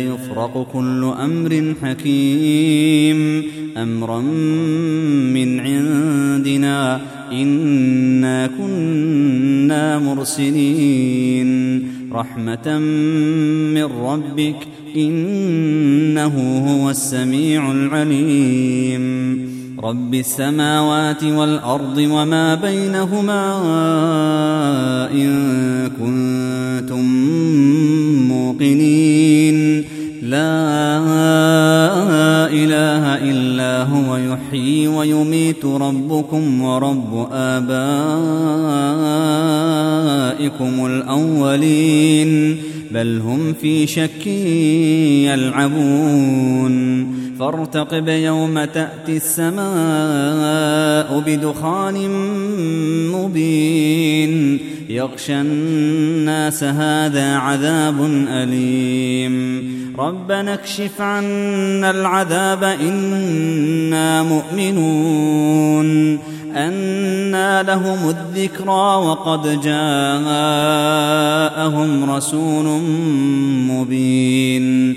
يفرق كل أمر حكيم. أمرا من عندنا إنا كنا مرسلين. رحمة من ربك إنه هو السميع العليم. رب السماوات والأرض وما بينهما إن كنتم موقنين لا هو يحيي ويميت ربكم ورب آبائكم الأولين. بل هم في شك يلعبون. فارتقب يوم تأتي السماء بدخان مبين. يغشى الناس هذا عذاب أليم. ربنا اكشف عنا العذاب إنا مؤمنون. أنا لهم الذكرى وقد جاءهم رسول مبين.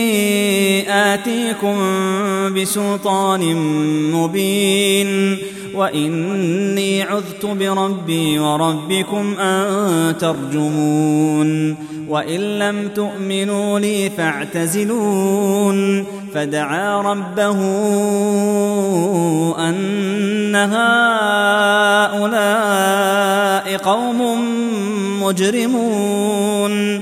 آتيكم بسلطان مبين وإني عذت بربي وربكم أن ترجمون وإن لم تؤمنوا لي فاعتزلون فدعا ربه أن هؤلاء قوم مجرمون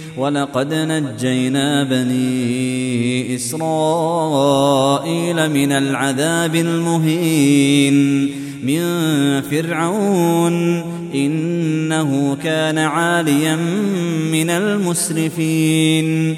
ولقد نجينا بني إسرائيل من العذاب المهين من فرعون إنه كان عاليا من المسرفين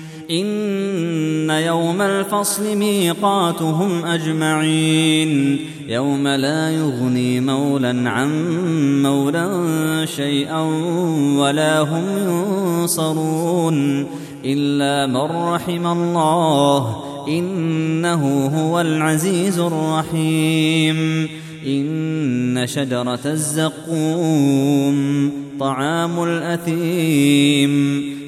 إن يوم الفصل ميقاتهم أجمعين. يوم لا يغني مولا عن مولا شيئا ولا هم ينصرون. إلا من رحم الله إنه هو العزيز الرحيم. إن شجرة الزقوم طعام الأثيم.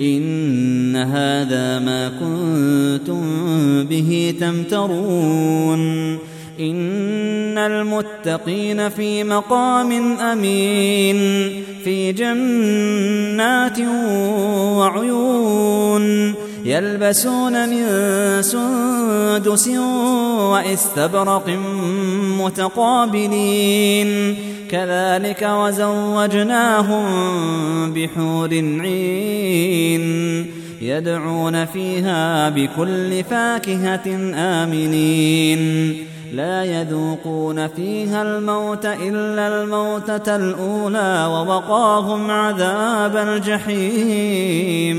إن هذا ما كنتم به تمترون. إن المتقين في مقام أمين في جنات وعيون. يلبسون من سندس واستبرق متقابلين. كذلك وزوجناهم بحور عين يدعون فيها بكل فاكهة آمنين. لا يذوقون فيها الموت إلا الموتة الأولى ووقاهم عذاب الجحيم.